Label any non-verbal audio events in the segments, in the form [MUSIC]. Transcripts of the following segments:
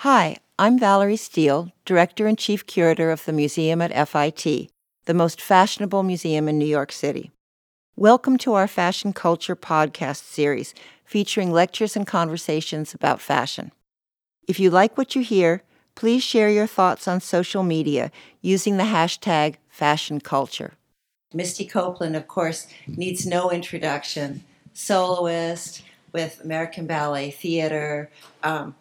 Hi, I'm Valerie Steele, Director and Chief Curator of the museum at FIT, the most fashionable museum in New York City. Welcome to our Fashion Culture podcast series featuring lectures and conversations about fashion. If you like what you hear, please share your thoughts on social media using the hashtag fashion culture. Misty Copeland, of course, needs no introduction. Soloist with American Ballet Theater, um,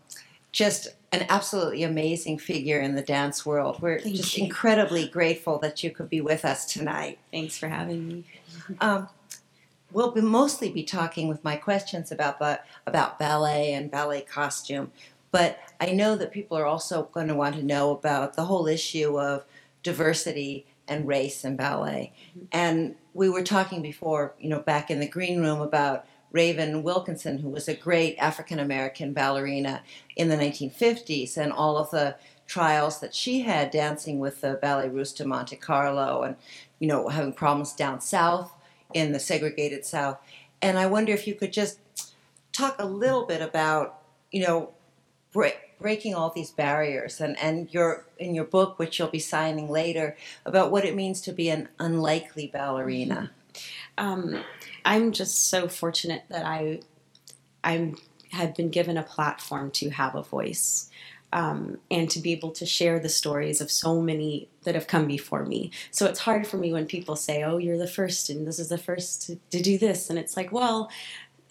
just an absolutely amazing figure in the dance world. We're Thank just you. incredibly grateful that you could be with us tonight. Thanks for having me. [LAUGHS] Um, we'll be mostly be talking with my questions about ba- about ballet and ballet costume, but I know that people are also going to want to know about the whole issue of diversity and race in ballet. And we were talking before, you know, back in the green room about Raven Wilkinson, who was a great African American ballerina in the 1950s, and all of the trials that she had dancing with the Ballet Russe de Monte Carlo, and you know, having problems down south in the segregated South. And I wonder if you could just talk a little bit about, you know, break, breaking all these barriers, and and your in your book, which you'll be signing later, about what it means to be an unlikely ballerina. Um, I'm just so fortunate that I I have been given a platform to have a voice. Um, and to be able to share the stories of so many that have come before me. So it's hard for me when people say, "Oh, you're the first, and this is the first to, to do this," and it's like, well,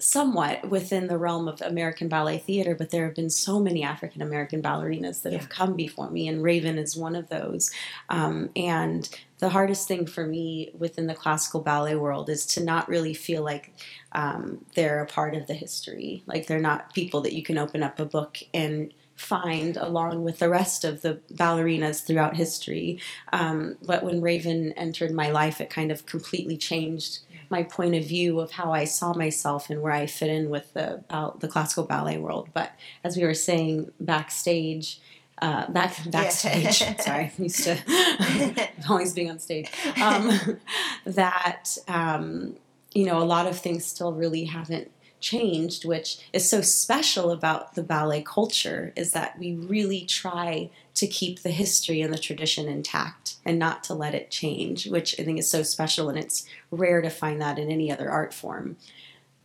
somewhat within the realm of American ballet theater, but there have been so many African American ballerinas that Yeah. have come before me, and Raven is one of those. Um, and the hardest thing for me within the classical ballet world is to not really feel like um, they're a part of the history. Like they're not people that you can open up a book and find along with the rest of the ballerinas throughout history. Um, but when Raven entered my life, it kind of completely changed my point of view of how I saw myself and where I fit in with the uh, the classical ballet world. But as we were saying backstage, uh, back [LAUGHS] backstage. sorry, I'm used to [LAUGHS] [LAUGHS] always being on stage. Um, that um, you know, a lot of things still really haven't changed, which is so special about the ballet culture is that we really try to keep the history and the tradition intact and not to let it change, which I think is so special and it's rare to find that in any other art form.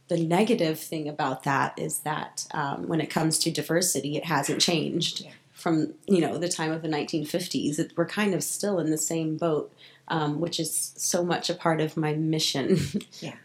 The negative thing about that is that um, when it comes to diversity, it hasn't changed Yeah. from you know the time of the 1950s. It, we're kind of still in the same boat, um, which is so much a part of my mission. [LAUGHS] Yeah.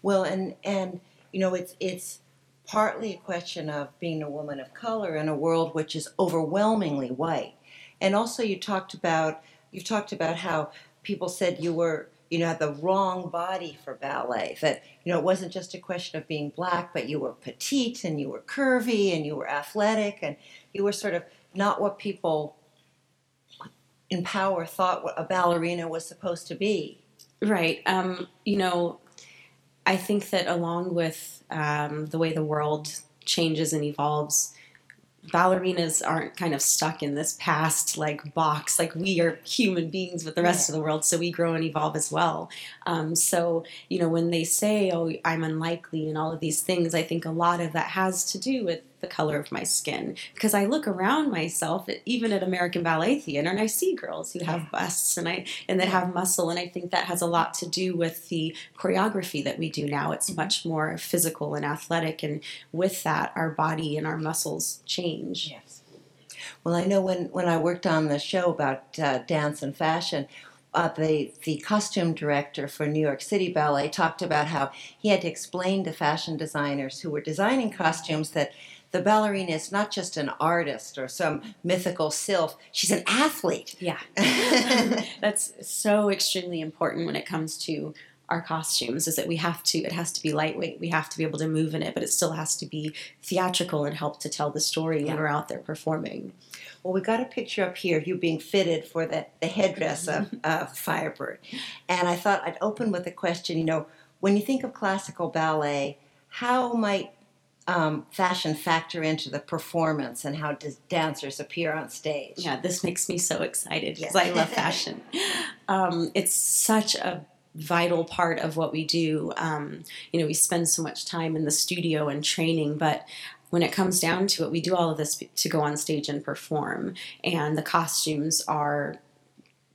Well, and and you know, it's it's partly a question of being a woman of color in a world which is overwhelmingly white. And also, you talked about you talked about how people said you were you know had the wrong body for ballet. That you know it wasn't just a question of being black, but you were petite and you were curvy and you were athletic and you were sort of not what people in power thought a ballerina was supposed to be. Right. Um, you know, I think that along with um, the way the world changes and evolves, ballerinas aren't kind of stuck in this past like box. Like we are human beings with the rest of the world, so we grow and evolve as well. Um, so you know, when they say, "Oh, I'm unlikely," and all of these things, I think a lot of that has to do with the color of my skin because I look around myself, at, even at American Ballet Theater, and I see girls who have busts and I and that have muscle, and I think that has a lot to do with the choreography that we do now. It's much more physical and athletic, and with that, our body and our muscles change. Yes. Well, I know when, when I worked on the show about uh, dance and fashion, uh, the the costume director for New York City Ballet talked about how he had to explain to fashion designers who were designing costumes that the ballerina is not just an artist or some mythical sylph; she's an athlete. Yeah. [LAUGHS] That's so extremely important when it comes to our costumes is that we have to it has to be lightweight we have to be able to move in it but it still has to be theatrical and help to tell the story Yeah. when we're out there performing Well, we got a picture up here of you being fitted for the, the headdress of [LAUGHS] uh, Firebird. And I thought I'd open with a question. You know, when you think of classical ballet, how might um, fashion factor into the performance and how dancers appear on stage? yeah this makes me so excited because Yeah. i love [LAUGHS] fashion um, it's such a vital part of what we do um, you know we spend so much time in the studio and training but when it comes down to it, we do all of this to go on stage and perform, and the costumes are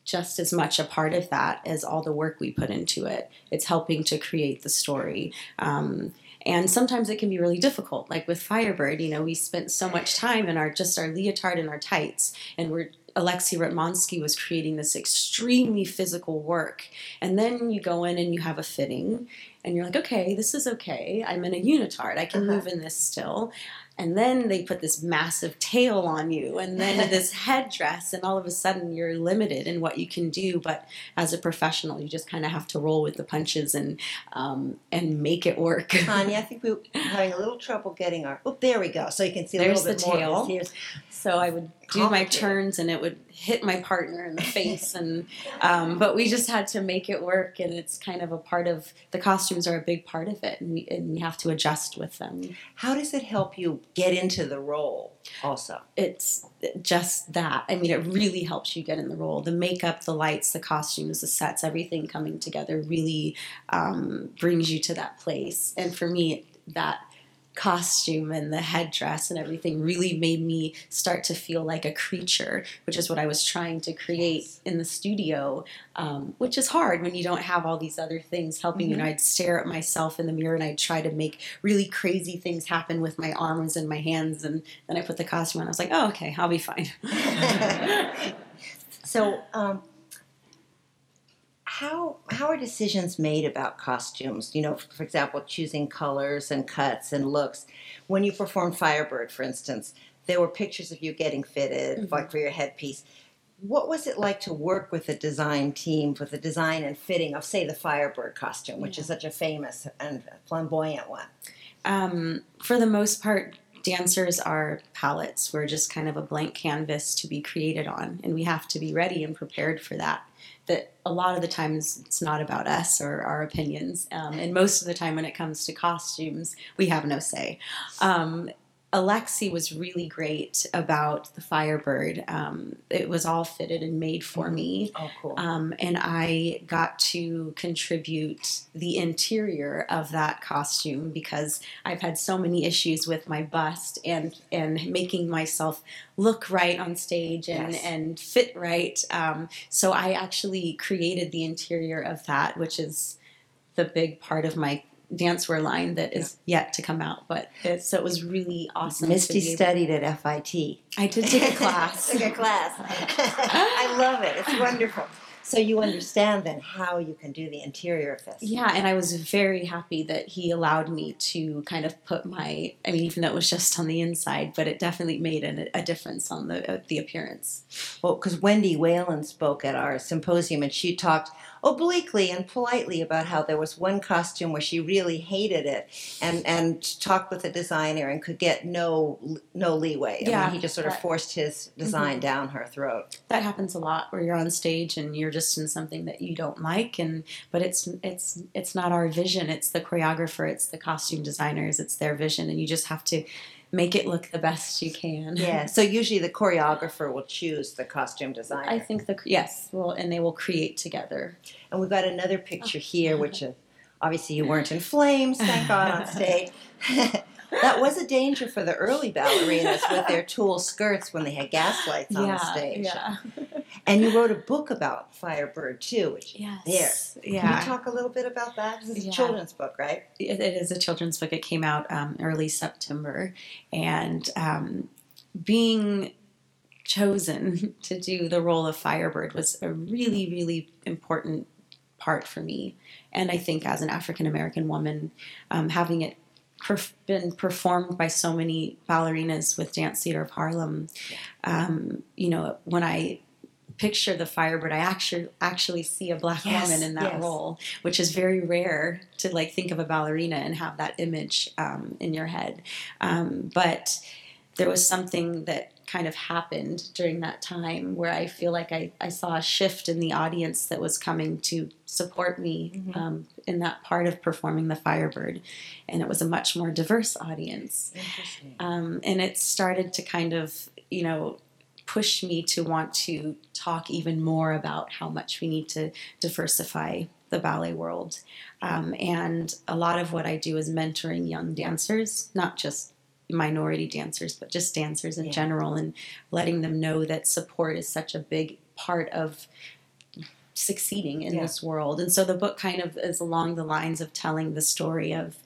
just as much a part of that as all the work we put into it. It's helping to create the story. Um, and sometimes it can be really difficult. Like with Firebird, you know, we spent so much time in our just our leotard and our tights, and we're Alexei Ratmansky was creating this extremely physical work. And then you go in and you have a fitting, and you're like, okay, this is okay. I'm in a unitard. I can uh-huh. move in this still and then they put this massive tail on you and then [LAUGHS] this headdress and all of a sudden you're limited in what you can do. But as a professional you just kind of have to roll with the punches and um, and make it work. [LAUGHS] Tanya I think we are having a little trouble getting our oh there we go. So you can see a There's little bit the tail. so I would do my turns and it would hit my partner in the [LAUGHS] face and um, but we just had to make it work and it's kind of a part of the costumes are a big part of it and we, and we have to adjust with them. How does it help you get into the role also. It's just that. I mean it really helps you get in the role. The makeup the lights the costumes the sets everything coming together really um, brings you to that place. And for me that costume and the headdress and everything really made me start to feel like a creature, which is what I was trying to create yes. in the studio, um, which is hard when you don't have all these other things helping mm-hmm. you. And I'd stare at myself in the mirror and I'd try to make really crazy things happen with my arms and my hands. And then I put the costume on. I was like, oh, okay, I'll be fine. [LAUGHS] [LAUGHS] so, um, how how are decisions made about costumes? You know, for, example, choosing colors and cuts and looks. When you performed Firebird, for instance, there were pictures of you getting fitted, mm-hmm. like for your headpiece. What was it like to work with the design team for the design and fitting of, say, the Firebird costume, which yeah. is such a famous and flamboyant one? Um, for the most part, dancers are palettes. We're just kind of a blank canvas to be created on, and we have to be ready and prepared for that that a lot of the times it's not about us or our opinions. Um, and most of the time, when it comes to costumes, we have no say. Um, Alexei was really great about the Firebird. Um, it was all fitted and made for me. Oh, cool. Um, and I got to contribute the interior of that costume because I've had so many issues with my bust and, and making myself look right on stage and, yes. and fit right. Um, so I actually created the interior of that, which is the big part of my dancewear line that is yeah. yet to come out. But it, so it was really awesome. Misty studied at FIT. I did take a [LAUGHS] class. took a class. [LAUGHS] I love it. It's wonderful. So you understand then how you can do the interior of this. Yeah, and I was very happy that he allowed me to kind of put my. I mean, even though it was just on the inside, but it definitely made a, a difference on the uh, the appearance. Well, because Wendy Whelan spoke at our symposium, and she talked obliquely and politely about how there was one costume where she really hated it and and talked with the designer and could get no no leeway. I yeah, mean, he just sort of forced his design mm-hmm. down her throat. That happens a lot where you're on stage and you're just in something that you don't like and but it's it's it's not our vision, it's the choreographer, it's the costume designers, it's their vision and you just have to make it look the best you can. Yeah. So usually the choreographer will choose the costume designer. I think the yes, well, and they will create together. And we've got another picture oh. here, which uh, obviously you weren't in flames, thank God, on [LAUGHS] stage. [LAUGHS] that was a danger for the early ballerinas with their tulle skirts when they had gas lights on yeah, the stage. Yeah. and you wrote a book about Firebird too, which yes. there. Yeah. Can you talk a little bit about that? Is yeah. a children's book, right? it, it is a children's book. It came out um, early September, and um, being chosen [LAUGHS] to do the role of Firebird was a really, really important part for me. And I think as an African American woman, um, having it perf- been performed by so many ballerinas with Dance Theater of Harlem, um, you know, when I picture the Firebird, I actually actually see a black yes, woman in that yes. role, which is very rare to like think of a ballerina and have that image um, in your head. Um, but there was something that kind of happened during that time where I feel like I, I saw a shift in the audience that was coming to support me mm-hmm. um, in that part of performing the Firebird. And it was a much more diverse audience. Um, and it started to kind of, you know, push me to want to talk even more about how much we need to diversify the ballet world. Um, and a lot of what I do is mentoring young dancers, not just minority dancers, but just dancers in Yeah. general, and letting them know that support is such a big part of succeeding in Yeah. this world. And so the book kind of is along the lines of telling the story of.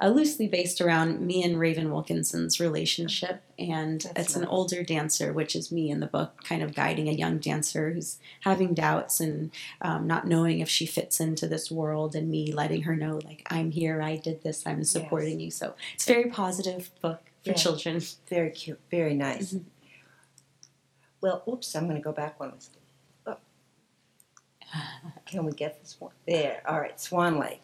Uh, loosely based around me and Raven Wilkinson's relationship, and That's it's an older dancer, which is me in the book, kind of guiding a young dancer who's having doubts and um, not knowing if she fits into this world, and me letting her know, like, I'm here, I did this, I'm supporting you. So it's a very positive book for Yeah. children. Very cute. Very nice. Mhm. Well, oops, I'm going to go back one. Oh. [LAUGHS] Can we get this one? There. All right, Swan Lake.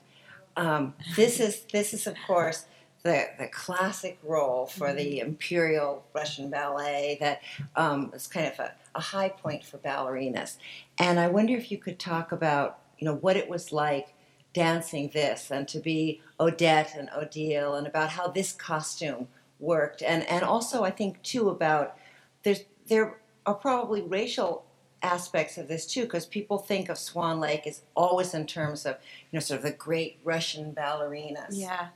Um, this is this is of course the the classic role for the Imperial Russian Ballet that um, is kind of a, a high point for ballerinas. And I wonder if you could talk about you know what it was like dancing this and to be Odette and Odile and about how this costume worked and and also I think too about there's there are probably racial aspects of this too because people think of Swan Lake as always in terms of you know sort of the great Russian ballerinas. Yeah.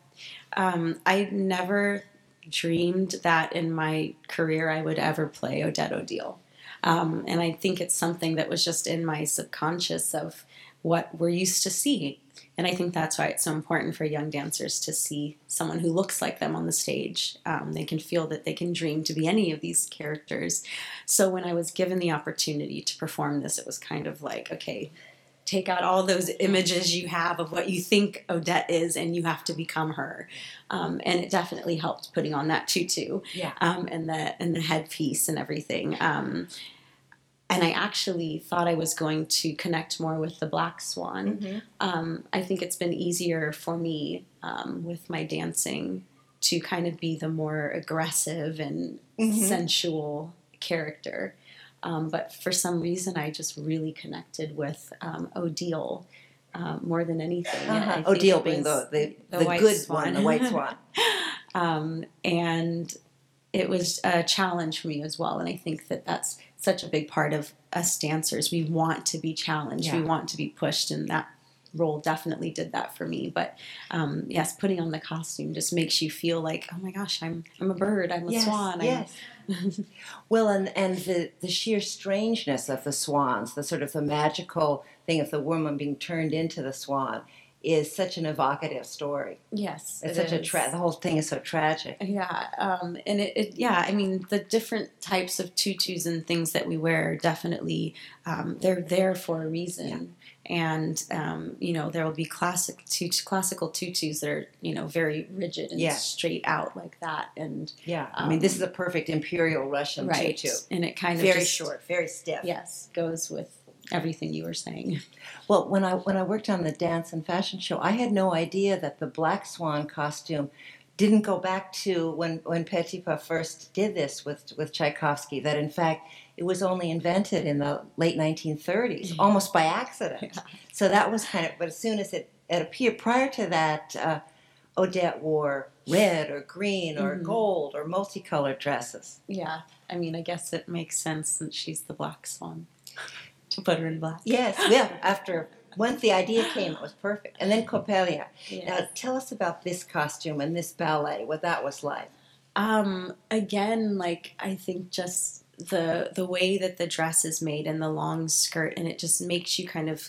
Um, I never dreamed that in my career I would ever play Odette Odile. Um, and I think it's something that was just in my subconscious of what we're used to seeing. And I think that's why it's so important for young dancers to see someone who looks like them on the stage. Um, they can feel that they can dream to be any of these characters. So when I was given the opportunity to perform this, it was kind of like, okay, take out all those images you have of what you think Odette is, and you have to become her. Um, and it definitely helped putting on that tutu Yeah. um, and the and the headpiece and everything. Um, and I actually thought I was going to connect more with the Black Swan. Mhm. Um, I think it's been easier for me um, with my dancing to kind of be the more aggressive and Mhm. sensual character. Um, but for some reason, I just really connected with um, Odile um, more than anything. Uh-huh. Odile being the the, the the, good swan. one, the white swan. [LAUGHS] um, and it was a challenge for me as well. And I think that that's such a big part of us dancers. We want to be challenged, we want to be pushed, and that role definitely did that for me. But um, yes, putting on the costume just makes you feel like, oh my gosh, I'm I'm a bird, I'm a yes, swan. I'm- yes. [LAUGHS] well, and and the the sheer strangeness of the swans, the sort of the magical thing of the woman being turned into the swan, is such an evocative story. yes, It's it such a tra- the whole thing is so tragic. Yeah, um, and it, it, yeah, I mean, the different types of tutus and things that we wear definitely, um, they're there for a reason. Yeah. And um, you know, there will be classic tut- classical tutus that are you know very rigid and Yeah. straight out like that, and Yeah, I mean, this Um, is a perfect imperial Russian right, tutu. and it kind of Very just- short, very stiff. Yes, goes with everything you were saying. Well, when I when I worked on the dance and fashion show, I had no idea that the black swan costume didn't go back to when when Petipa first did this with with Tchaikovsky. That in fact it was only invented in the late 1930s, Yeah. almost by accident. Yeah. So that was kind of. But as soon as it it appeared, prior to that, uh, Odette wore red or green or Mhm. gold or multicolored dresses. Yeah, I mean, I guess it makes sense since she's the black swan her in black. Yes, yeah. After once the idea came, it was perfect. And then Coppelia. Yeah. Now, tell us about this costume and this ballet, what that was like. Um, again, like I think just the the way that the dress is made and the long skirt, and it just makes you kind of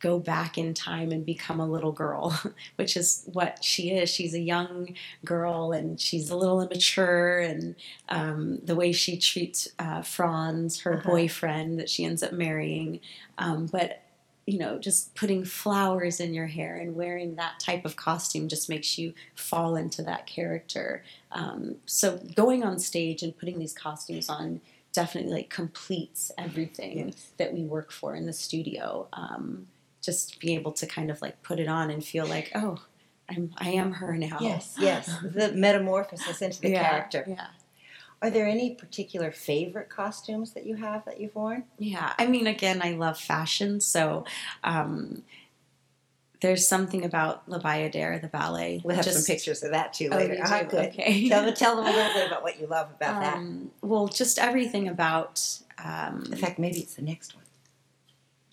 go back in time and become a little girl, [LAUGHS] which is what she is. She's a young girl and she's a little immature, and um, the way she treats uh, Franz, her Uh-huh. boyfriend that she ends up marrying, um, but you know, just putting flowers in your hair and wearing that type of costume just makes you fall into that character. Um, so going on stage and putting these costumes on definitely like completes everything Yes. that we work for in the studio. Um, just be able to kind of like put it on and feel like, oh, I'm I am her now. Yes, [LAUGHS] yes. The metamorphosis into the yeah, character. Yeah. Are there any particular favorite costumes that you have that you've worn? Yeah, I mean, again, I love fashion, so um, there's something about La Bayadere, the ballet. We'll have just- some pictures of that too Oh, later. you Ah, good. Okay. [LAUGHS] Tell, them- tell them a little bit [LAUGHS] about what you love about that. Um, well, just everything about. Um, In fact, maybe it's the next one.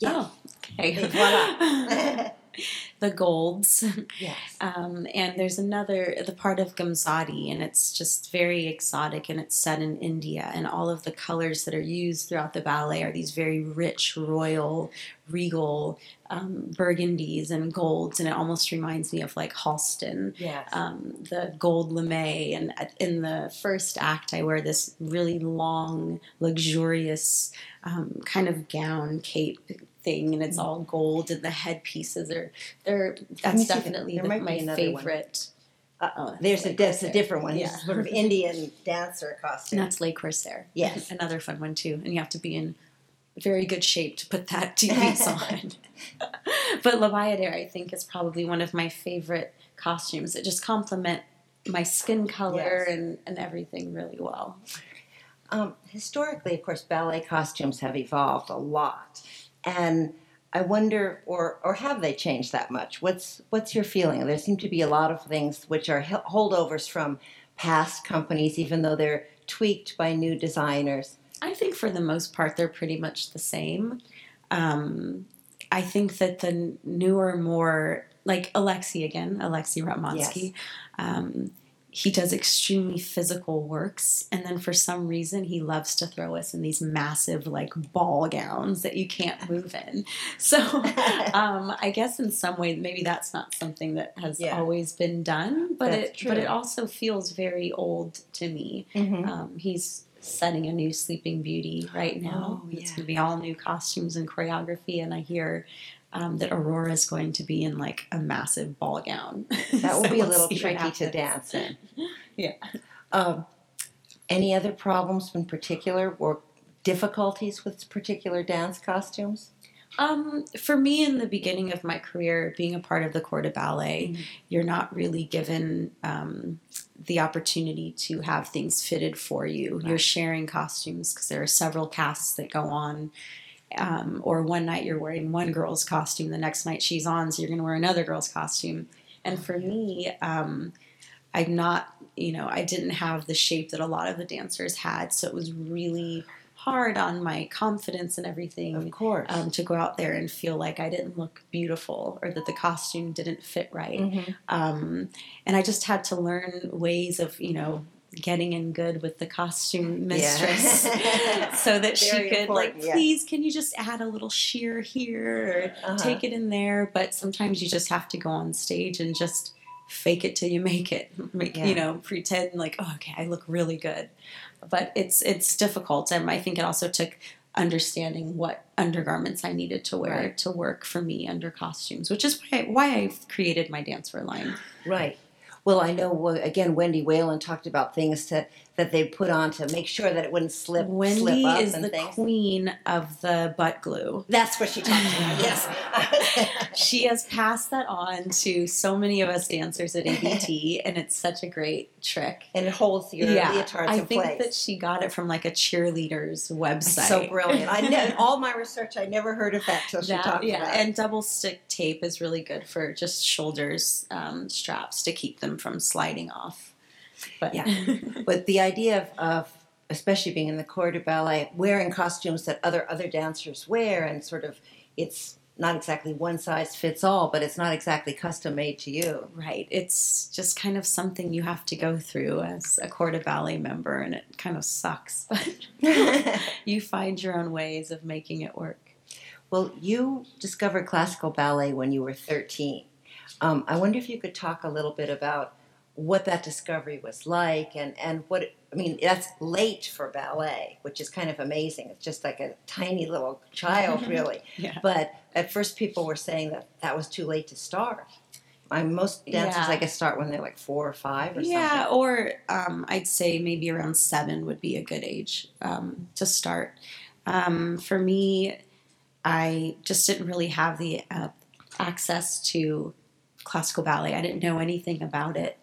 Oh, okay. Et voila. [LAUGHS] [LAUGHS] the golds. Yes. Um, and there's another, the part of Gamzati, and it's just very exotic and it's set in India. And all of the colors that are used throughout the ballet are these very rich, royal, regal um, burgundies and golds. And it almost reminds me of like Halston Yes. um, the gold lame. And in the first act, I wear this really long, luxurious um, kind of gown cape thing, and it's all gold. And the headpieces are they're that's definitely the, my favorite. Uh, Oh, There's a Le that's a different one. Yeah. Sort of Indian dancer costume. And that's Le Corsaire. [LAUGHS] Yes. [LAUGHS] another fun one too. And you have to be in very good shape to put that [LAUGHS] two piece on. but La Bayadere, I think, is probably one of my favorite costumes. It just complement my skin color Yes. and, and everything really well. Um, historically, of course, ballet costumes have evolved a lot, and I wonder, or or have they changed that much? What's what's your feeling? There seem to be a lot of things which are holdovers from past companies, even though they're tweaked by new designers. I think for the most part, they're pretty much the same. Um, I think that the newer, more like Alexei again, Alexei Ratmansky, um, he does extremely physical works, and then for some reason, he loves to throw us in these massive like ball gowns that you can't move in. So, [LAUGHS] um, I guess in some way, maybe that's not something that has Yeah. always been done, but That's it but it also feels very old to me. Mm-hmm. Um, he's setting a new Sleeping Beauty right now. Oh, yeah. It's going to be all new costumes and choreography, and I hear um, that Aurora is going to be in like a massive ball gown. [LAUGHS] That will So be a little tricky to dance in. [LAUGHS] Yeah. Um, any other problems in particular, or difficulties with particular dance costumes? Um, for me, in the beginning of my career, being a part of the corps de ballet, Mhm. you're not really given um, the opportunity to have things fitted for you. You're sharing costumes because there are several casts that go on. Um, or one night you're wearing one girl's costume, the next night she's on, so you're going to wear another girl's costume. And for me, um, I'm not, you know, I didn't have the shape that a lot of the dancers had, so it was really hard on my confidence and everything Of course. um, to go out there and feel like I didn't look beautiful or that the costume didn't fit right. Mhm. Um, and I just had to learn ways of, you know, getting in good with the costume mistress Yeah. [LAUGHS] so that she Very could, like, important, yeah. please, can you just add a little sheer here or Uh-huh. take it in there? But sometimes you just have to go on stage and just fake it till you make it. Make, Yeah. You know, pretend like, oh, okay, I look really good. But it's it's difficult, and I think it also took understanding what undergarments I needed to wear Right. to work for me under costumes, which is why, why I've created my dancewear line. Right. Well, I know again. Wendy Whelan talked about things to that they put on to make sure that it wouldn't slip, Wendy slip up is and the things. queen of the butt glue. That's what she talked about. [LAUGHS] Yes. [LAUGHS] She has passed that on to so many of us dancers at ABT, [LAUGHS] and it's such a great trick. and it holds your leotards I in think place. that she got it from like a cheerleader's website. so brilliant. I know in all my research, I never heard of that till she That- talked yeah, about it. and double stick tape is really good for just shoulders um, straps to keep them from sliding off. But Yeah. [LAUGHS] But the idea of, of especially being in the corps de ballet, wearing costumes that other other dancers wear, and sort of, it's not exactly one size fits all, but it's not exactly custom made to you. right, it's just kind of something you have to go through as a corps de ballet member, and it kind of sucks. But [LAUGHS] you find your own ways of making it work. well, you discovered classical ballet when you were 13. Um, I wonder if you could talk a little bit about what that discovery was like and, and what, I mean, that's late for ballet, which is kind of amazing. It's just like a tiny little child, [LAUGHS] really. Yeah. But at first, people were saying that that was too late to start. I most dancers, Yeah. I guess, start when they're like four or five or something. Yeah, something. or um, I'd say maybe around seven would be a good age um, to start. Um, for me, I just didn't really have the uh, access to classical ballet. I didn't know anything about it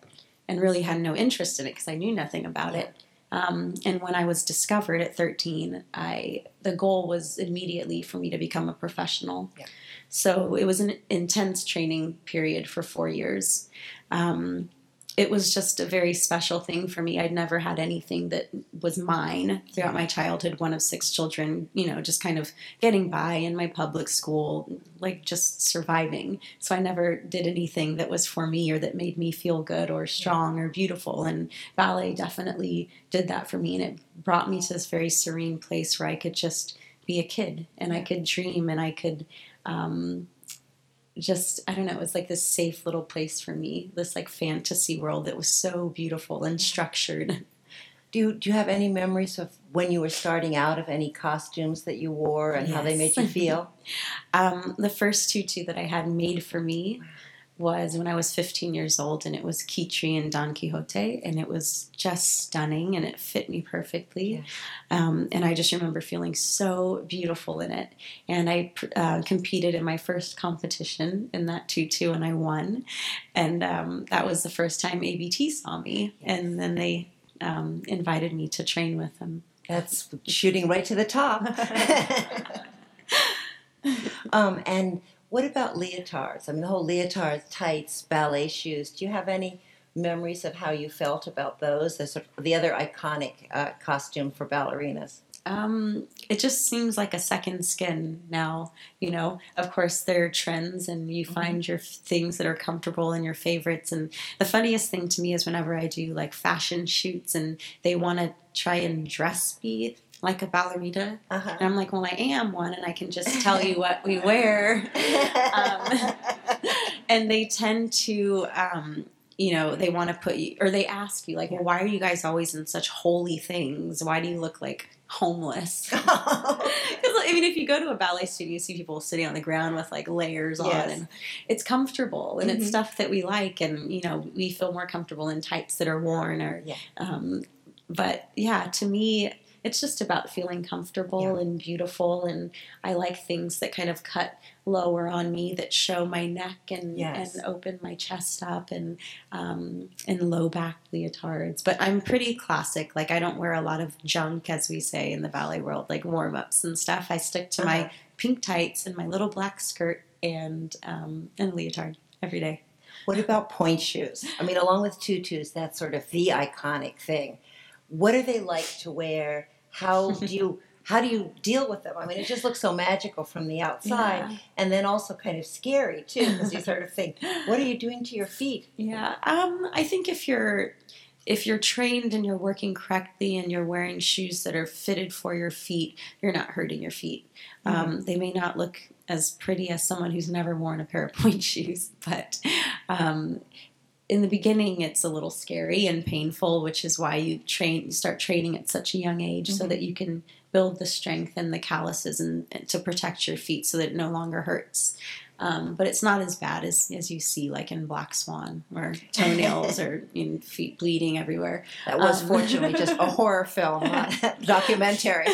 and really had no interest in it because I knew nothing about it. Um, and when I was discovered at 13, I the goal was immediately for me to become a professional. Yeah. So it was an intense training period for four years. Um, it was just a very special thing for me. I'd never had anything that was mine throughout my childhood, one of six children, you know, just kind of getting by in my public school, like just surviving. So I never did anything that was for me or that made me feel good or strong or beautiful. And ballet definitely did that for me. And it brought me to this very serene place where I could just be a kid and I could dream and I could. Um, just I don't know, it was like this safe little place for me, this like fantasy world that was so beautiful and structured. Do you, do you have any memories of when you were starting out of any costumes that you wore and how they made you feel? [LAUGHS] Um, the first tutu that I had made for me was when I was 15 years old, and it was Kitri and Don Quixote, and it was just stunning, and it fit me perfectly. Um, and I just remember feeling so beautiful in it. And I uh, competed in my first competition in that tutu, and I won. And um, that was the first time ABT saw me, and then they um, invited me to train with them. That's shooting right to the top. [LAUGHS] [LAUGHS] um, and what about leotards? I mean, the whole leotards, tights, ballet shoes. Do you have any memories of how you felt about those? The, sort of, the other iconic uh, costume for ballerinas. Um, it just seems like a second skin now. You know, of course, there are trends, and you find your f- things that are comfortable and your favorites. And the funniest thing to me is whenever I do like fashion shoots, and they want to try and dress me like a ballerina, Uh-huh. and I'm like, well, I am one, and I can just tell you what we [LAUGHS] wear. [LAUGHS] Um, [LAUGHS] and they tend to um, you know they want to put you or they ask you like well why are you guys always in such holy things why do you look like homeless because i mean if you go to a ballet studio you see people sitting on the ground with like layers on and it's comfortable and Mhm. it's stuff that we like and you know we feel more comfortable in tights that are worn or Yeah. um, but yeah to me it's just about feeling comfortable Yeah. and beautiful and i like things that kind of cut lower on me that show my neck and Yes. and open my chest up and um, and low back leotards. But I'm pretty classic. Like I don't wear a lot of junk, as we say in the ballet world, like warm ups and stuff. I stick to Uh-huh. my pink tights and my little black skirt and um, and leotard every day. What about pointe shoes? I mean, along with tutus, that's sort of the iconic thing. What are they like to wear? How [LAUGHS] do you how do you deal with them? I mean, it just looks so magical from the outside, Yeah. and then also kind of scary too, because you sort of think, what are you doing to your feet? Yeah, um, I think if you're if you're trained and you're working correctly and you're wearing shoes that are fitted for your feet, you're not hurting your feet. Um, they may not look as pretty as someone who's never worn a pair of [LAUGHS] pointe shoes, but um, in the beginning, it's a little scary and painful, which is why you train, you start training at such a young age, so Mhm. that you can build the strength and the calluses and, and to protect your feet, so that it no longer hurts. Um, but it's not as bad as, as you see, like in Black Swan, where [LAUGHS] toenails or you know, feet bleeding everywhere. That was Um. fortunately just a [LAUGHS] horror film, not a documentary.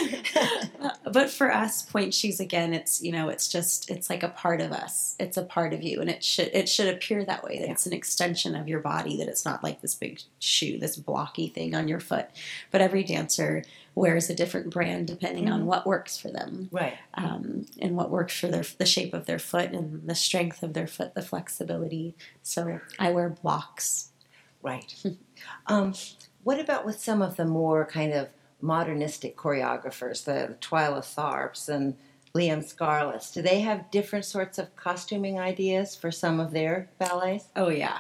[LAUGHS] but for us, pointe shoes again, it's you know, it's just it's like a part of us. It's a part of you, and it should it should appear that way. That Yeah. it's an extension of your body. That it's not like this big shoe, this blocky thing on your foot. But every dancer wears a different brand depending on Mhm. what works for them. right. um, and what works for their the shape of their foot and the strength of their foot, the flexibility. So I wear Blochs. Right. [LAUGHS] um, what about with some of the more kind of modernistic choreographers, the Twyla Tharps and Liam Scarlett? Do they have different sorts of costuming ideas for some of their ballets? Oh yeah.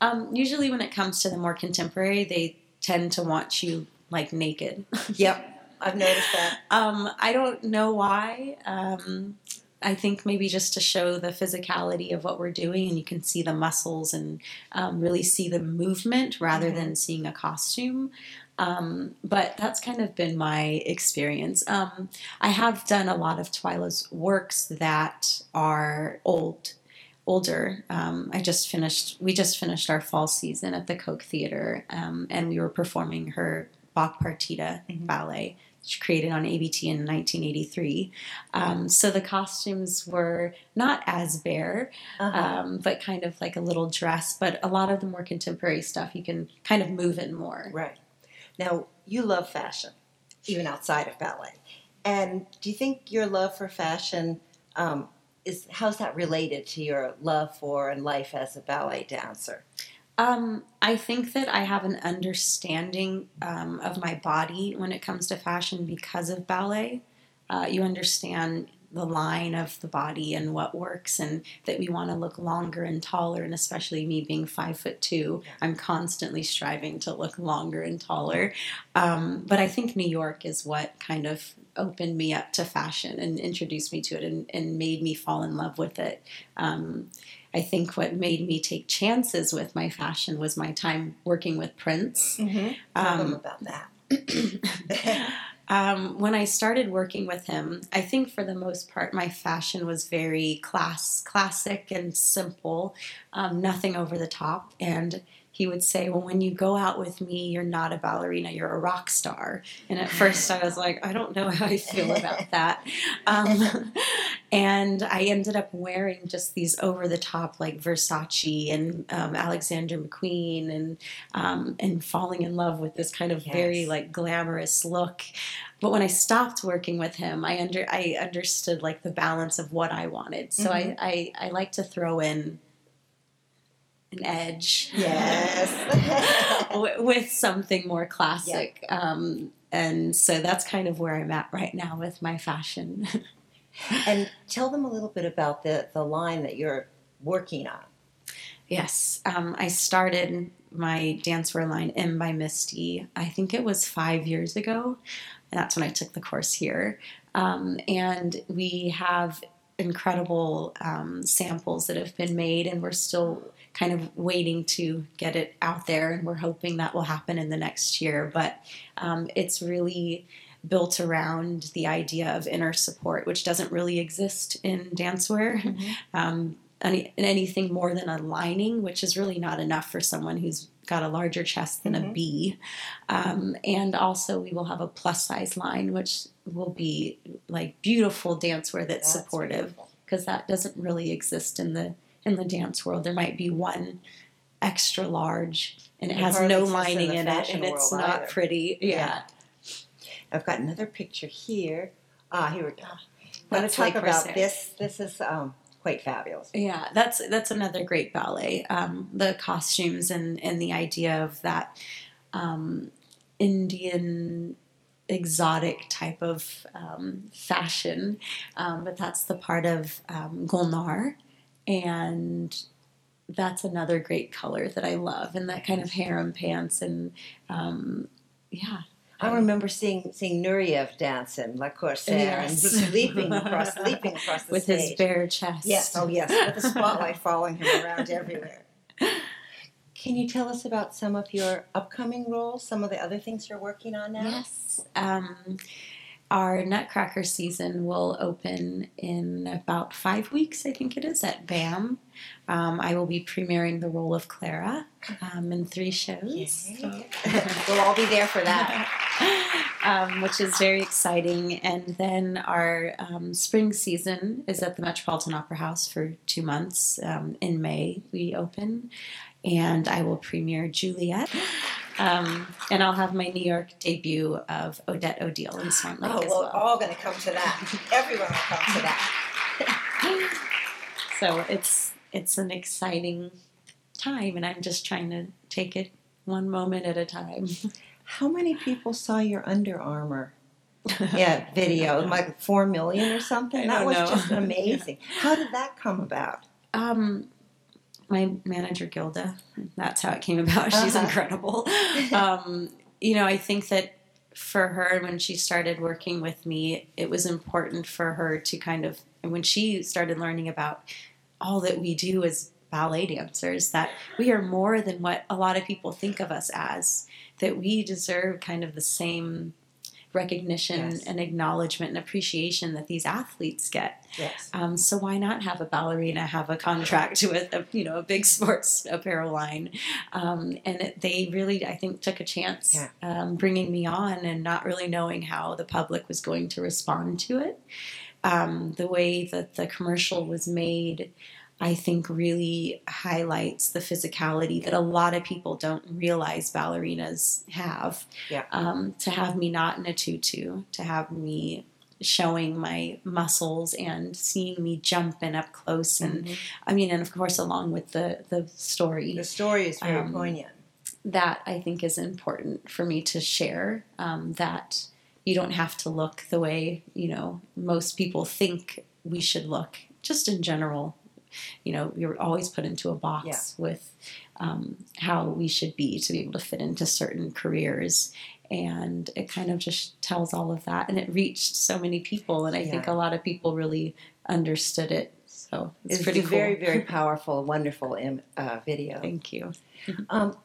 Um, usually when it comes to the more contemporary, they tend to want you like naked. [LAUGHS] Yep, I've noticed that. um, I don't know why. Um, I think maybe just to show the physicality of what we're doing, and you can see the muscles and um, really see the movement rather Mhm. than seeing a costume. Um, but that's kind of been my experience. Um, I have done a lot of Twyla's works that are old, older. Um, I just finished. We just finished our fall season at the Koch Theater, um, and we were performing her Bach Partita Mhm. ballet, which created on ABT in 1983. Um, so the costumes were not as bare, Uh-huh. um, but kind of like a little dress. But a lot of the more contemporary stuff, you can kind of move in more. right. Now, you love fashion, even outside of ballet. And do you think your love for fashion um, is how's that related to your love for and life as a ballet dancer? Um, I think that I have an understanding um, of my body when it comes to fashion because of ballet. Uh, you understand the line of the body and what works, and that we want to look longer and taller. And especially me being five foot two, I'm constantly striving to look longer and taller. Um, but I think New York is what kind of opened me up to fashion and introduced me to it and, and made me fall in love with it. I think what made me take chances with my fashion was my time working with Prince. Mm-hmm. Tell Um, about that. [CLEARS THROAT] um, when I started working with him, I think for the most part my fashion was very class classic and simple, um, nothing over the top. And he would say, "Well, when you go out with me, you're not a ballerina; you're a rock star." And at first, I was like, "I don't know how I feel about [LAUGHS] that." Um, and I ended up wearing just these over the top, like Versace and um, Alexander McQueen, and um, and falling in love with this kind of very like glamorous look. But when I stopped working with him, I under I understood like the balance of what I wanted. So I, I I like to throw in an edge, Yes. [LAUGHS] with something more classic. Um, and so that's kind of where I'm at right now with my fashion. [LAUGHS] and tell them a little bit about the, the line that you're working on. Yes, um, I started my dancewear line M by Misty. I think it was five years ago. And that's when I took the course here. Um, and we have incredible um, samples that have been made, and we're still kind of waiting to get it out there. And we're hoping that will happen in the next year. But um, it's really built around the idea of inner support, which doesn't really exist in dancewear um, any, anything more than a lining, which is really not enough for someone who's got a larger chest than a Mhm. B. Um, and also, we will have a plus size line, which will be like beautiful dancewear that's, That's supportive because that doesn't really exist in the in the dance world. There might be one extra large, and it It has no exists in lining in, it, and it's not either. pretty. Yeah. Yeah. I've got another picture here. Ah, here we go. Want to talk like about this? This is um, quite fabulous. Yeah, that's that's another great ballet. Um, the costumes and and the idea of that um, Indian exotic type of um, fashion, um, but that's the part of um, Gulnare, and that's another great color that I love, and that kind of harem pants and um, yeah. I remember seeing seeing Nureyev dance in La Corsaire Yes. and leaping across leaping across the [LAUGHS] with stage. his bare chest. Yes, oh yes, with the spotlight [LAUGHS] following him around everywhere. Can you tell us about some of your upcoming roles, some of the other things you're working on now? Yes. Um, our Nutcracker season will open in about five weeks, I think it is, at BAM. Um, I will be premiering the role of Clara um, in three shows. Yay. [LAUGHS] we'll all be there for that. [LAUGHS] um, which is very exciting. And then our um, spring season is at the Metropolitan Opera House for two months. Um, in May, we open, and I will premiere Juliet. Um, and I'll have my New York debut of Odette Odile in Swan Lake Oh, as well, well. all going to come to that. Everyone will come to that. [LAUGHS] So it's it's an exciting time, and I'm just trying to take it one moment at a time. [LAUGHS] How many people saw your Under Armour [LAUGHS] yeah, video? Like four million or something? I that don't was know. just amazing. How did that come about? Um, my manager Gilda. That's how it came about. [LAUGHS] She's Uh-huh. incredible. [LAUGHS] Um, you know, I think that for her, when she started working with me, it was important for her to kind of, and when she started learning about all that we do as ballet dancers, that we are more than what a lot of people think of us as. That we deserve kind of the same recognition Yes. and acknowledgement and appreciation that these athletes get. Yes. Um, so why not have a ballerina have a contract [LAUGHS] with a you know a big sports apparel line? Um, and it, they really, I think, took a chance Yeah. um, bringing me on and not really knowing how the public was going to respond to it. Um, the way that the commercial was made, I think, really highlights the physicality that a lot of people don't realize ballerinas have. Yeah. Um, to have me not in a tutu, to have me showing my muscles and seeing me jump in up close and Mhm. I mean and of course along with the the story The story is very Um, poignant. that I think is important for me to share. Um, that you don't have to look the way you know most people think we should look. Just in general, you know, you're always put into a box with um, how we should be to be able to fit into certain careers. And it kind of just tells all of that, and it reached so many people, and I think a lot of people really understood it. So it's, It's, pretty a cool. very, very [LAUGHS] powerful, wonderful uh, video. Thank you. [LAUGHS] Um,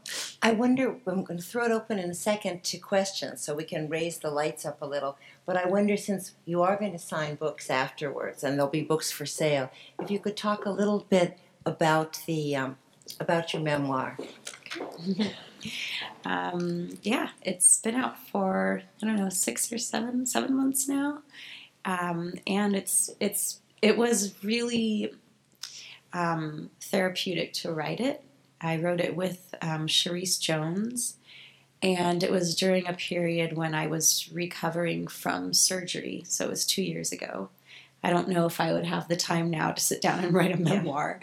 I wonder, I'm going to throw it open in a second to questions so we can raise the lights up a little. But I wonder, since you are going to sign books afterwards and there'll be books for sale, if you could talk a little bit about the um, about your memoir. [LAUGHS] um, yeah, it's been out for I don't know six or seven seven months now, um, and it's it's it was really um, therapeutic to write it. I wrote it with um, Charisse Jones, and it was during a period when I was recovering from surgery. So it was two years ago. I don't know if I would have the time now to sit down and write a memoir,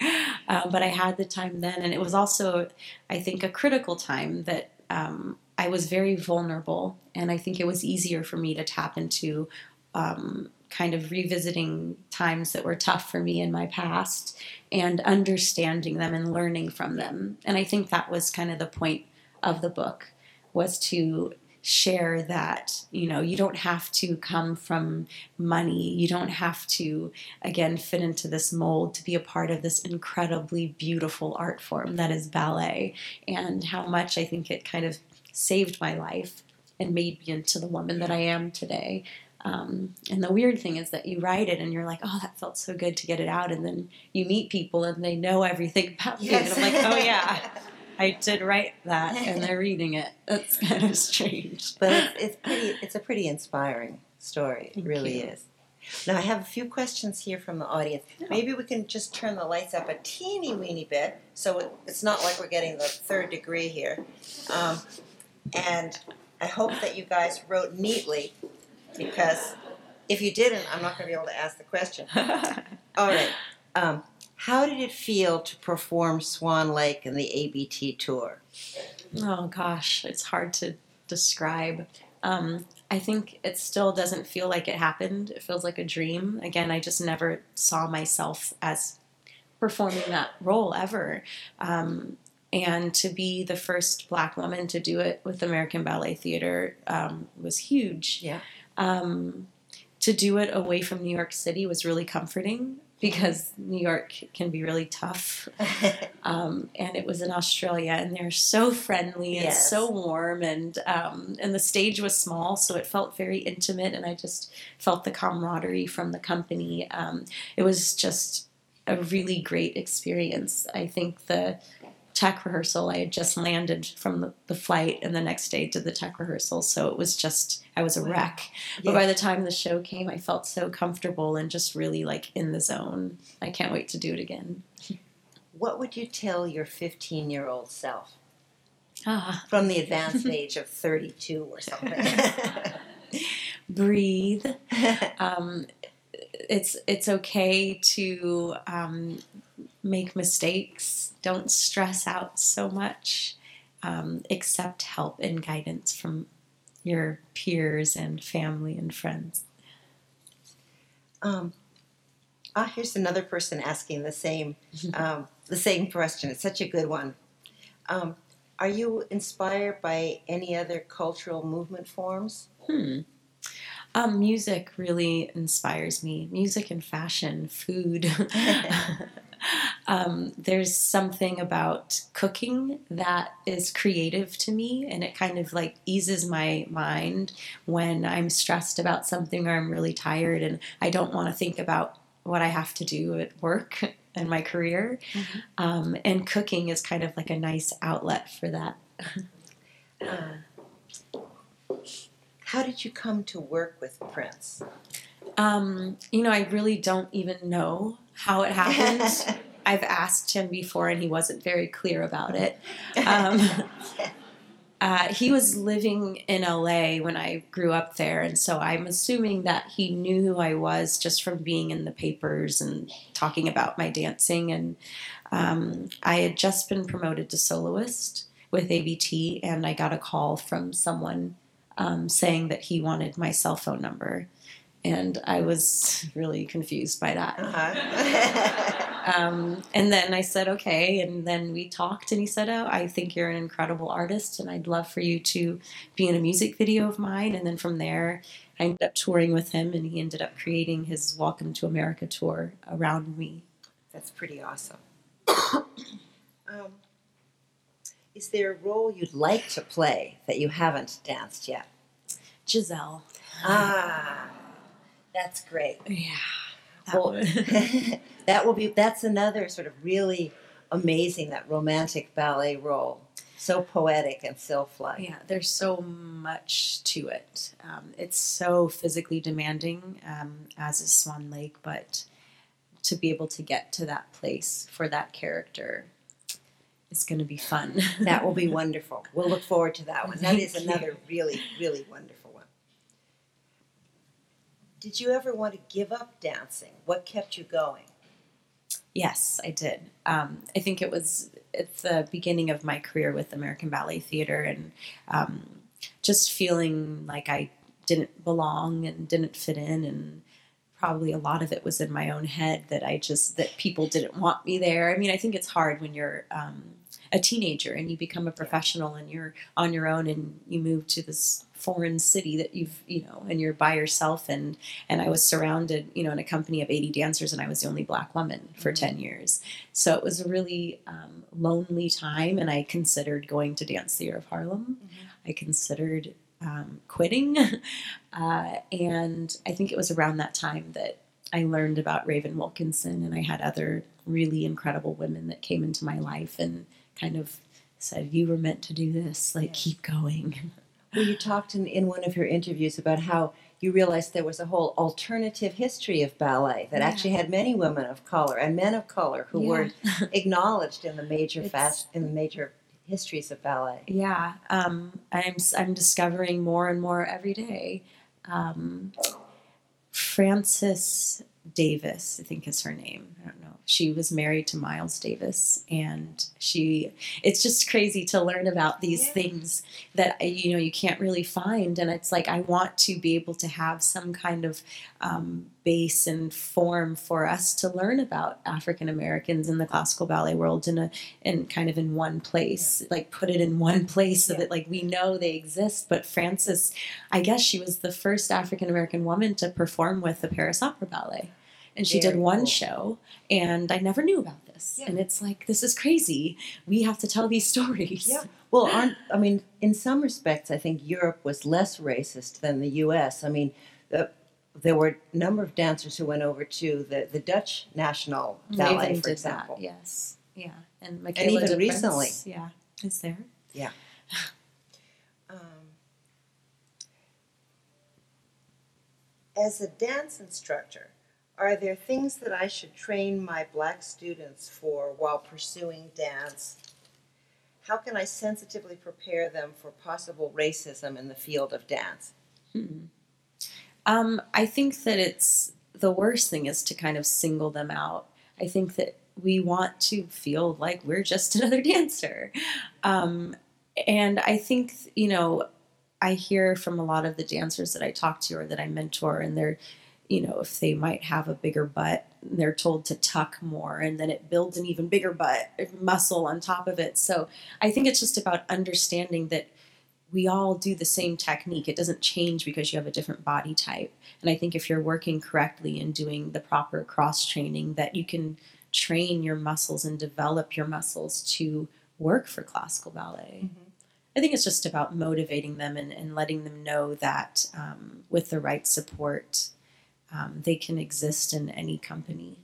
uh, but I had the time then, and it was also, I think, a critical time that um, I was very vulnerable, and I think it was easier for me to tap into um, kind of revisiting times that were tough for me in my past and understanding them and learning from them. And I think that was kind of the point of the book was to share that you know you don't have to come from money. You don't have to again fit into this mold to be a part of this incredibly beautiful art form that is ballet. And how much i think it kind of saved my life and made me into the woman that i am today um, and the weird thing is that you write it and you're like, oh, that felt so good to get it out. And then you meet people and they know everything about you. And I'm like, oh, yeah, I did write that. And they're reading it. That's kind of strange. But it's, it's pretty. It's a pretty inspiring story. It Thank really you. is. Now I have a few questions here from the audience. Maybe we can just turn the lights up a teeny weeny bit, so it, it's not like we're getting the third degree here. Um, and I hope that you guys wrote neatly, because if you didn't, I'm not going to be able to ask the question. [LAUGHS] All right. Um, how did it feel to perform Swan Lake in the ABT tour? Oh gosh, it's hard to describe. Um, I think it still doesn't feel like it happened. It feels like a dream. Again, I just never saw myself as performing that role ever. Um, and to be the first black woman to do it with American Ballet Theater um, was huge. Yeah. Um, to do it away from New York City was really comforting because New York can be really tough [LAUGHS] um, and it was in Australia, and they're so friendly and Yes. so warm, and um, and the stage was small, so it felt very intimate, and I just felt the camaraderie from the company. Um, it was just a really great experience. I think the tech rehearsal, I had just landed from the, the flight, and the next day did the tech rehearsal, so it was just I was a wreck. Yeah. But by the time the show came, I felt so comfortable and just really like in the zone. I can't wait to do it again. What would you tell your 15 year old self Ah. from the [LAUGHS] advanced age of 32 or something? [LAUGHS] breathe. [LAUGHS] Um, it's it's okay to um, make mistakes. Don't stress out so much. Um, accept help and guidance from your peers and family and friends. um, ah, here's another person asking the same [LAUGHS] um, the same question. It's such a good one. Um, are you inspired by any other cultural movement forms? Hmm. Um, music really inspires me. Music and fashion, food. [LAUGHS] [LAUGHS] [LAUGHS] um, there's something about cooking that is creative to me, and it kind of like eases my mind when I'm stressed about something or I'm really tired and I don't want to think about what I have to do at work [LAUGHS] and my career. Mhm. Um, and cooking is kind of like a nice outlet for that. [LAUGHS] Uh, how did you come to work with Prince? Um, you know, I really don't even know how it happened. [LAUGHS] I've asked him before, and he wasn't very clear about it. [LAUGHS] Um, Uh, he was living in LA when I grew up there, and so I'm assuming that he knew who I was just from being in the papers and talking about my dancing. And um, I had just been promoted to soloist with ABT, and I got a call from someone um, saying that he wanted my cell phone number, and I was really confused by that. Uh-huh. [LAUGHS] Um, and then I said, okay. And then we talked, and he said, oh, I think you're an incredible artist, and I'd love for you to be in a music video of mine. And then from there, I ended up touring with him, and he ended up creating his Welcome to America tour around me. That's pretty awesome. [COUGHS] um, is there a role you'd like to play that you haven't danced yet? Giselle. Ah, that's great. Yeah. That Well, [LAUGHS] [LAUGHS] that will be that's another sort of really amazing that romantic ballet role. So poetic and sylph-like. Yeah, there's so much to it. Um, it's so physically demanding, um, as is Swan Lake, but to be able to get to that place for that character is going to be fun. That will be [LAUGHS] wonderful. We'll look forward to that one. That is another really, really wonderful. Did you ever want to give up dancing? What kept you going? Yes, I did. Um, I think it was at the beginning of my career with American Ballet Theater and um, just feeling like I didn't belong and didn't fit in and probably a lot of it was in my own head that I just that people didn't want me there. I mean, I think it's hard when you're um, a teenager and you become a professional and you're on your own and you move to this foreign city that you've you know and you're by yourself and and I was surrounded you know in a company of 80 dancers and I was the only black woman for 10 years. So it was a really um, lonely time and I considered going to dance theater of Harlem. I considered um, quitting. [LAUGHS] Uh, and I think it was around that time that I learned about Raven Wilkinson and I had other really incredible women that came into my life and kind of said you were meant to do this. Like keep going [LAUGHS] Well, you talked in, in one of your interviews about how you realized there was a whole alternative history of ballet that Yeah. actually had many women of color and men of color who Yeah. weren't [LAUGHS] acknowledged in the major It's- fast in the major histories of ballet. Yeah, um, I'm I'm discovering more and more every day. Um, Frances Davis, I think is her name. I don't know. She was married to Miles Davis, and she. It's just crazy to learn about these Yeah. things that you know you can't really find, and it's like I want to be able to have some kind of um, base and form for us to learn about African Americans in the classical ballet world in a and kind of in one place like put it in one place so Yeah. that like we know they exist but frances i guess she was the first african american woman to perform with the paris opera ballet and she did one cool. show and i never knew about this Yeah. and it's like this is crazy we have to tell these [LAUGHS] stories Yeah. Well, on, I mean, in some respects, I think Europe was less racist than the U.S. I mean, the, there were a number of dancers who went over to the, the Dutch National Ballet, Raven for did example. that yes yeah and Michaela even DePrince, recently. yeah is there Yeah. [SIGHS] Um, as a dance instructor, are there things that I should train my black students for while pursuing dance? How can I sensitively prepare them for possible racism in the field of dance? Um, I think that it's the worst thing is to kind of single them out. I think that we want to feel like we're just [LAUGHS] another dancer. Um, and I think, you know, I hear from a lot of the dancers that I talk to or that I mentor, and they're, you know, if they might have a bigger butt, they're told to tuck more, and then it builds an even bigger butt muscle on top of it. So I think it's just about understanding that we all do the same technique. It doesn't change because you have a different body type. And I think if you're working correctly and doing the proper cross training, that you can train your muscles and develop your muscles to work for classical ballet. I think it's just about motivating them and, and letting them know that um, with the right support, um, they can exist in any company.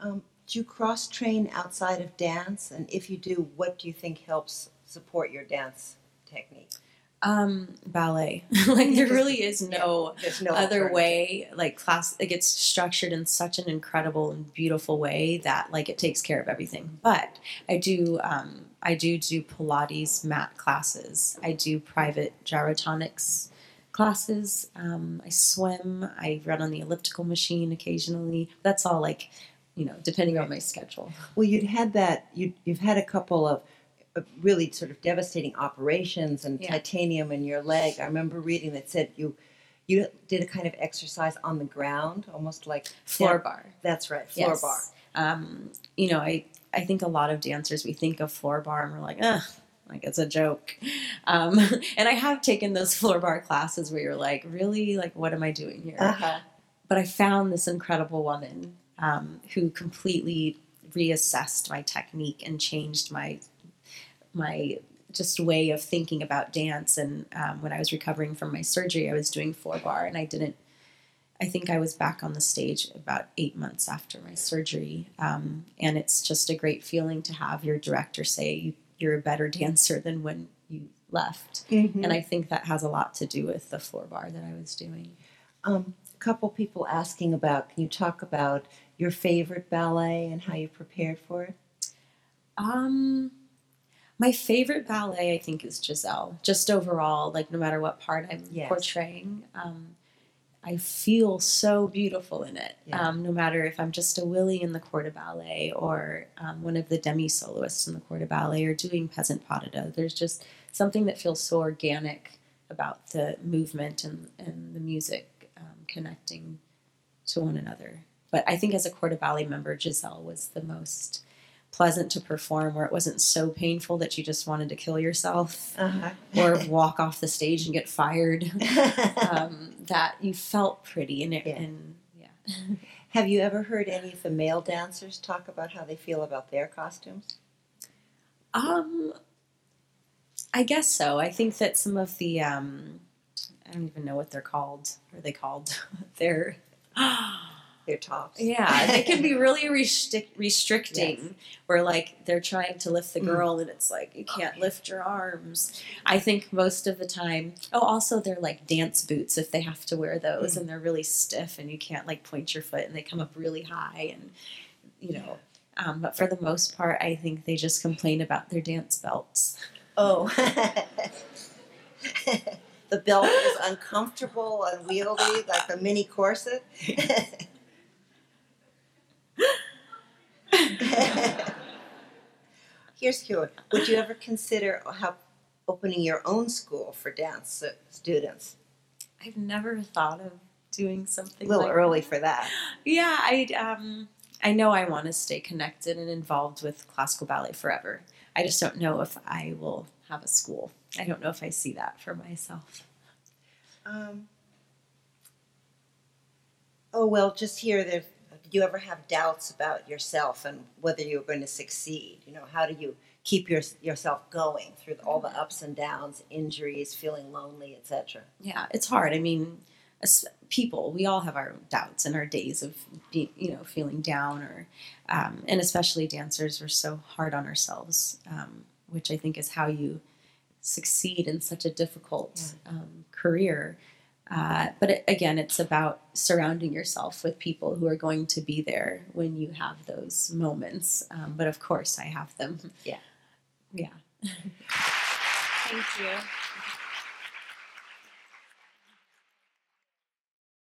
Um, do you cross train outside of dance? And if you do, what do you think helps support your dance technique? Um, ballet. [LAUGHS] like there really is no There's no other way. Like class, it gets structured in such an incredible and beautiful way that like it takes care of everything. But I do, um, I do do Pilates mat classes. I do private gyrotonics classes. Um, I swim. I run on the elliptical machine occasionally. That's all like, you know, depending on my schedule. Well, you'd had that. You you've had a couple of uh, really sort of devastating operations and Yeah. titanium in your leg. I remember reading that said you you did a kind of exercise on the ground, almost like Floor Yeah, bar. That's right, floor Yes. bar. Um, you know, I I think a lot of dancers we think of floor bar and we're like, ugh, like it's a joke. Um, [LAUGHS] and I have taken those [LAUGHS] floor bar classes where you're like, really, like what am I doing here? Uh-huh. But I found this incredible woman um, who completely reassessed my technique and changed my my just way of thinking about dance. And um, when I was recovering from my surgery, I was doing floor bar, and I didn't. I think I was back on the stage about eight months after my surgery, um, and it's just a great feeling to have your director say you, you're a better dancer than when you left. Mhm. And I think that has a lot to do with the floor bar that I was doing. Um, a couple people asking about. Can you talk about your favorite ballet and how you prepared for it? Um, my favorite ballet, I think, is Giselle. Just overall, like no matter what part I'm Yes. portraying, um, I feel so beautiful in it. Yeah. Um, no matter if I'm just a Wili in the Corps de Ballet or um, one of the demi soloists in the Corps de Ballet or doing Peasant Pas de Deux. There's just something that feels so organic about the movement and, and the music um, connecting to one another. But I think as a Corps de Ballet member, Giselle was the most pleasant to perform where it wasn't so painful that you just wanted to kill yourself Uh-huh. or [LAUGHS] walk off the stage and get fired. [LAUGHS] Um, that you felt pretty and it, Yeah. and yeah. [LAUGHS] Have you ever heard any of the male dancers talk about how they feel about their costumes? Um, I guess so. I think that some of the um, I don't even know what they're called. Are they called? they're [GASPS] Their tops. yeah, they can be really restric- restricting. Where like they're trying to lift the Mm. girl, and it's like you can't lift your arms. I think most of the time. Oh, also they're like dance boots if they have to wear those, Mm. and they're really stiff, and you can't like point your foot, and they come up really high, and you know. Um, but for the most part, I think they just complain about their dance belts. Oh. [LAUGHS] the belt is uncomfortable, unwieldy, like a mini corset. [LAUGHS] [LAUGHS] Here's cute. Would you ever consider how opening your own school for dance students? I've never thought of doing something. A little like early for that. Yeah, I um I know I want to stay connected and involved with classical ballet forever. I just don't know if I will have a school. I don't know if I see that for myself. Um, oh well, just here. There, you ever have doubts about yourself and whether you're going to succeed? You know, how do you keep your, yourself going through all the ups and downs, injuries, feeling lonely, etc. Yeah, it's hard. I mean, as people, we all have our doubts and our days of being, you know, feeling down, or um, and especially dancers, we're so hard on ourselves, um, which I think is how you succeed in such a difficult um, career. Uh, but it, again, it's about surrounding yourself with people who are going to be there when you have those moments. Um, but of course, I have them. Yeah. Yeah. [LAUGHS] Thank you.